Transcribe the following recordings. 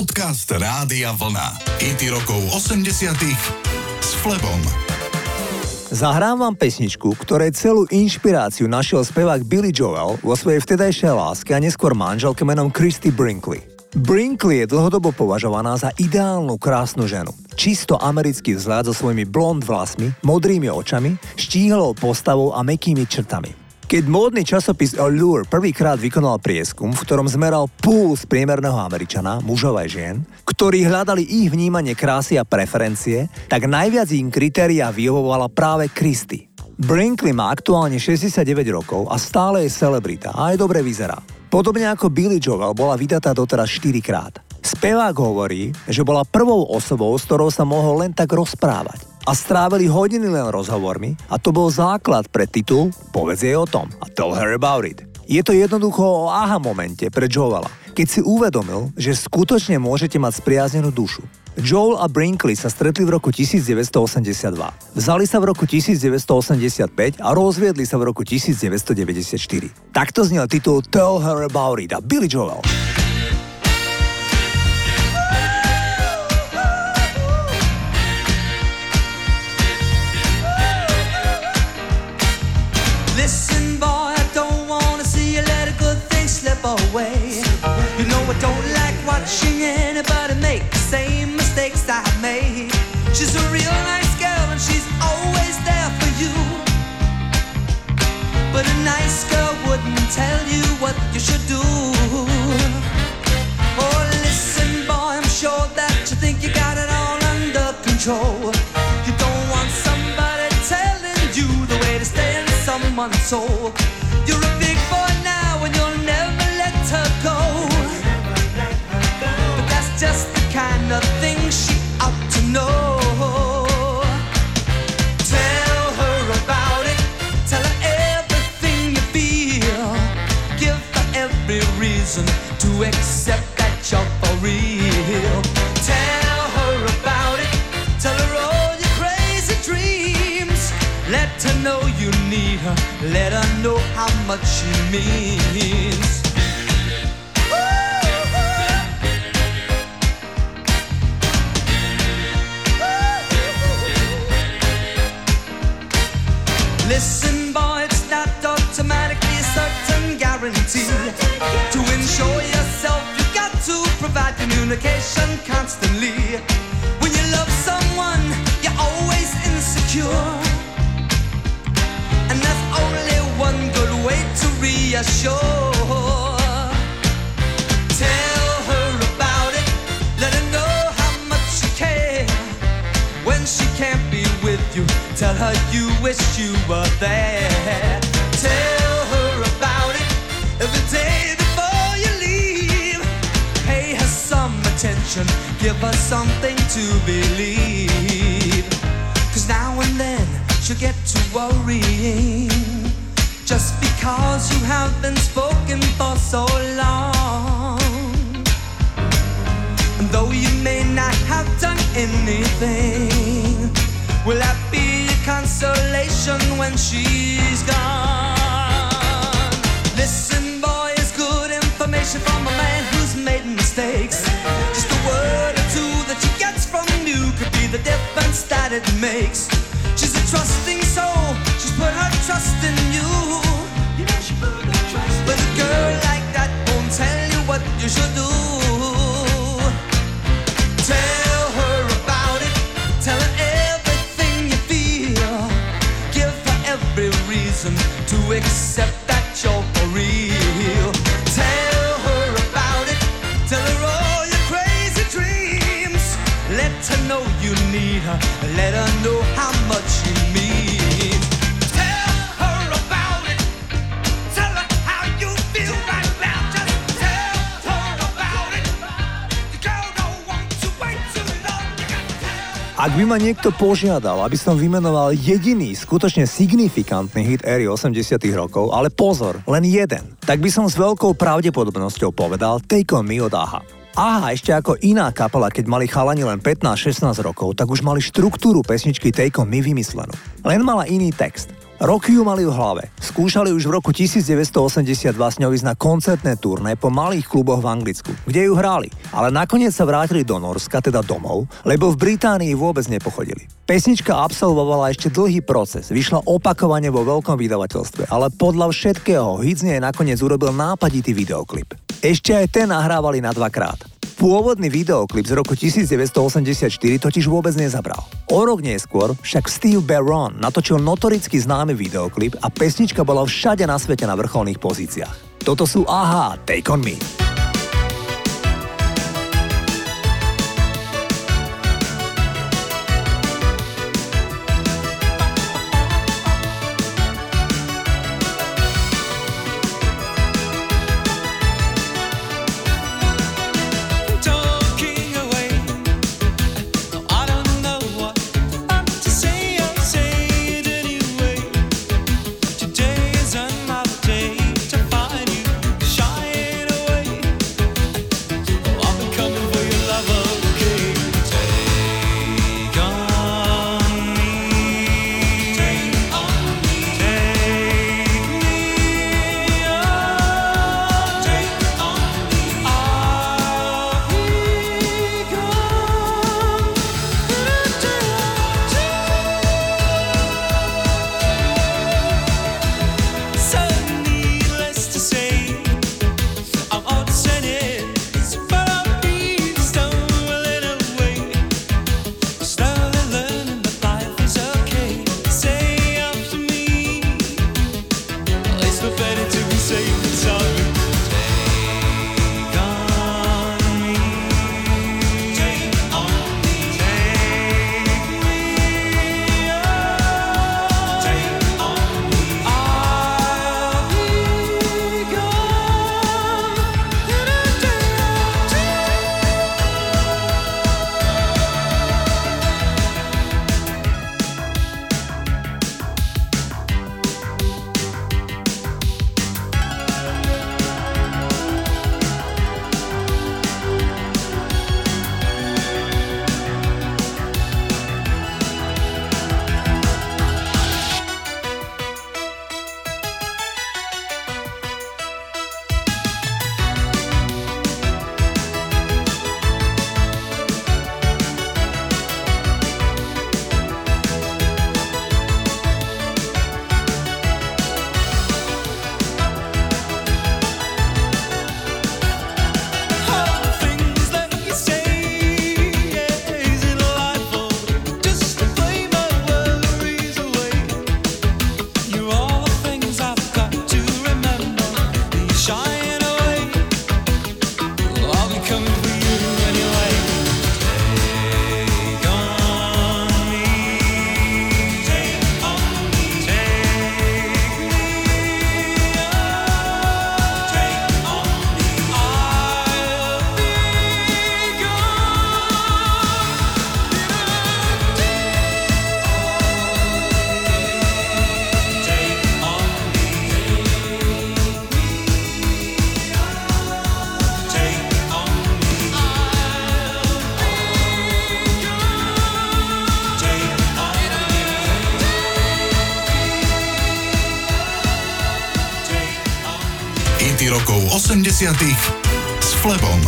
Podcast Rádia Vlna. IT rokov 80 s Flebom. Zahrám vám pesničku, ktorej celú inšpiráciu našiel spevák Billy Joel vo svojej vtedajšej láske a neskôr manželke menom Christy Brinkley. Brinkley je dlhodobo považovaná za ideálnu krásnu ženu. Čisto americký vzhľad so svojimi blond vlasmi, modrými očami, štíhlou postavou a mekými črtami. Keď módny časopis Allure prvýkrát vykonal prieskum, v ktorom zmeral puls priemerného Američana, mužov aj žien, ktorí hľadali ich vnímanie krásy a preferencie, tak najviac im kritéria vyhovovala práve Christy. Brinkley má aktuálne 69 rokov a stále je celebrita a aj dobre vyzerá. Podobne ako Billy Joel bola vydatá doteraz 4 krát. Spevák hovorí, že bola prvou osobou, s ktorou sa mohol len tak rozprávať a strávili hodiny len rozhovormi a to bol základ pre titul Povedz jej o tom a Tell her about it. Je to jednoducho o aha momente pre Joela, keď si uvedomil, že skutočne môžete mať spriaznenú dušu. Joel a Brinkley sa stretli v roku 1982. Vzali sa v roku 1985 a rozviedli sa v roku 1994. Takto znel titul Tell Her About It a Billy Joel. Anybody make the same mistakes I made. She's a real nice girl and she's always there for you. But a nice girl wouldn't tell you what you should do. Oh, listen, boy, I'm sure that you think you got it all under control. You don't want somebody telling you the way to stay in someone's soul. To accept that you're for real. Tell her about it. Tell her all your crazy dreams. Let her know you need her. Let her know how much she means. Provide communication constantly. When you love someone, you're always insecure. And there's only one good way to reassure. Tell her about it, let her know how much you care. When she can't be with you, tell her you wish you were there. Give her something to believe. Cause now and then she'll get to worrying. Just because you have been spoken for so long. And though you may not have done anything, will that be a consolation when she's gone? Listen, boy, it's good information from a the difference that it makes. She's a trusting soul, she's put her trust in you. You know she put her trust But a girl like that won't tell you what you should do. By ma niekto požiadal, aby som vymenoval jediný skutočne signifikantný hit éry 80 rokov, ale pozor, len jeden, tak by som s veľkou pravdepodobnosťou povedal Take On Me od Aha. Aha, ešte ako iná kapela, keď mali chalani len 15-16 rokov, tak už mali štruktúru pesničky Take On Me vymyslenú. Len mala iný text. Roky ju mali v hlave. Skúšali už v roku 1982 s ňou ísť na koncertné turné po malých kluboch v Anglicku, kde ju hrali. Ale nakoniec sa vrátili do Norska, teda domov, lebo v Británii vôbec nepochodili. Pesnička absolvovala ešte dlhý proces, vyšla opakovane vo veľkom vydavateľstve, ale podľa všetkého hit z nej nakoniec urobil nápaditý videoklip. Ešte aj ten nahrávali na dvakrát. Pôvodný videoklip z roku 1984 totiž vôbec nezabral. O rok neskôr však Steve Barron natočil notoricky známy videoklip a pesnička bola všade na svete na vrcholných pozíciách. Toto sú AHA, Take On Me. 80 s Flebom.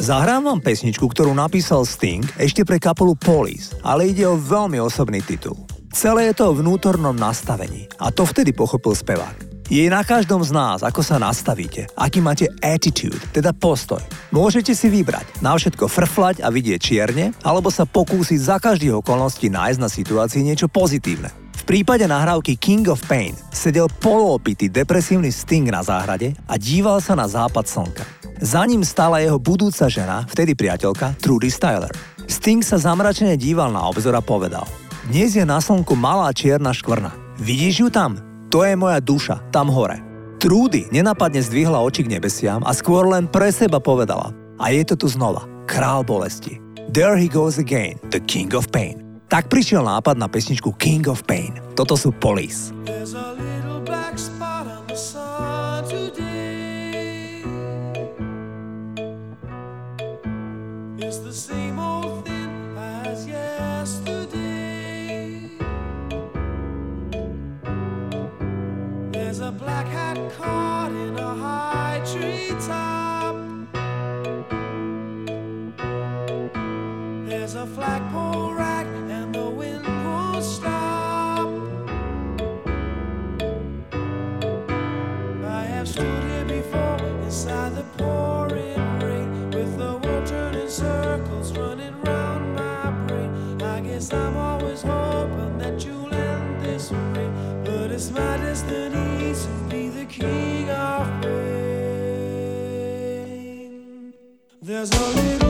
Zahrám vám pesničku, ktorú napísal Sting ešte pre kapelu Police, ale ide o veľmi osobný titul. Celé je to o vnútornom nastavení a to vtedy pochopil spevák. Je na každom z nás, ako sa nastavíte, aký máte attitude, teda postoj. Môžete si vybrať, na všetko frflať a vidieť čierne, alebo sa pokúsiť za každých okolností nájsť na situácii niečo pozitívne. V prípade nahrávky King of Pain sedel poloopitý depresívny Sting na záhrade a díval sa na západ slnka. Za ním stála jeho budúca žena, vtedy priateľka, Trudy Styler. Sting sa zamračene díval na obzor a povedal Dnes je na slnku malá čierna škvrna. Vidíš ju tam? To je moja duša, tam hore. Trudy nenapadne zdvihla oči k nebesiam a skôr len pre seba povedala a je to tu znova, král bolesti. There he goes again, the king of pain. Tak prišiel nápad na pesničku King of Pain. Toto sú Police. I'm always hoping that you'll end this way. But it's my destiny to be the king of pain. There's no little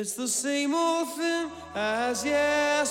It's the same old thing as yesterday.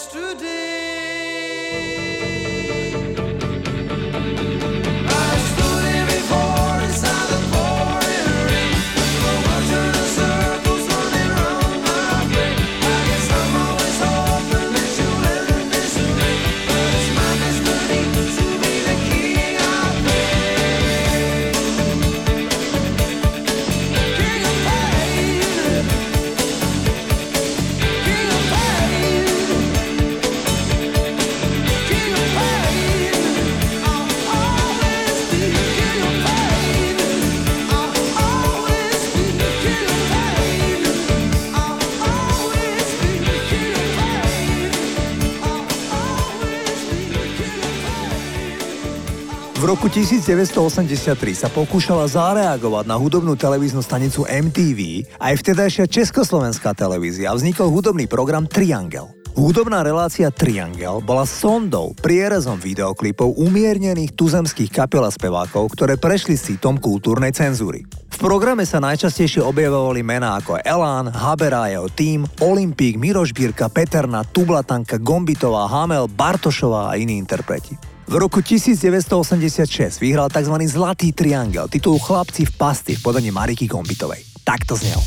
Roku 1983 sa pokúšala zareagovať na hudobnú televíznu stanicu MTV aj vtedajšia československá televízia a vznikol hudobný program Triangel. Hudobná relácia Triangel bola sondou, prierezom videoklipov umiernených tuzemských kapiel a spevákov, ktoré prešli sítom kultúrnej cenzúry. V programe sa najčastejšie objavovali mená ako Elán, Habera a jeho tým, Olympík, Miroš Bírka, Peterna, Tublatanka, Gombitová, Hamel, Bartošová a iní interpreti. V roku 1986 vyhral tzv. Zlatý triangel, titul Chlapci v pasti v podaní Mariky Gombitovej. Tak to znel.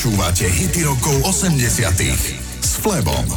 Počúvate hity rokov 80 s Flebom.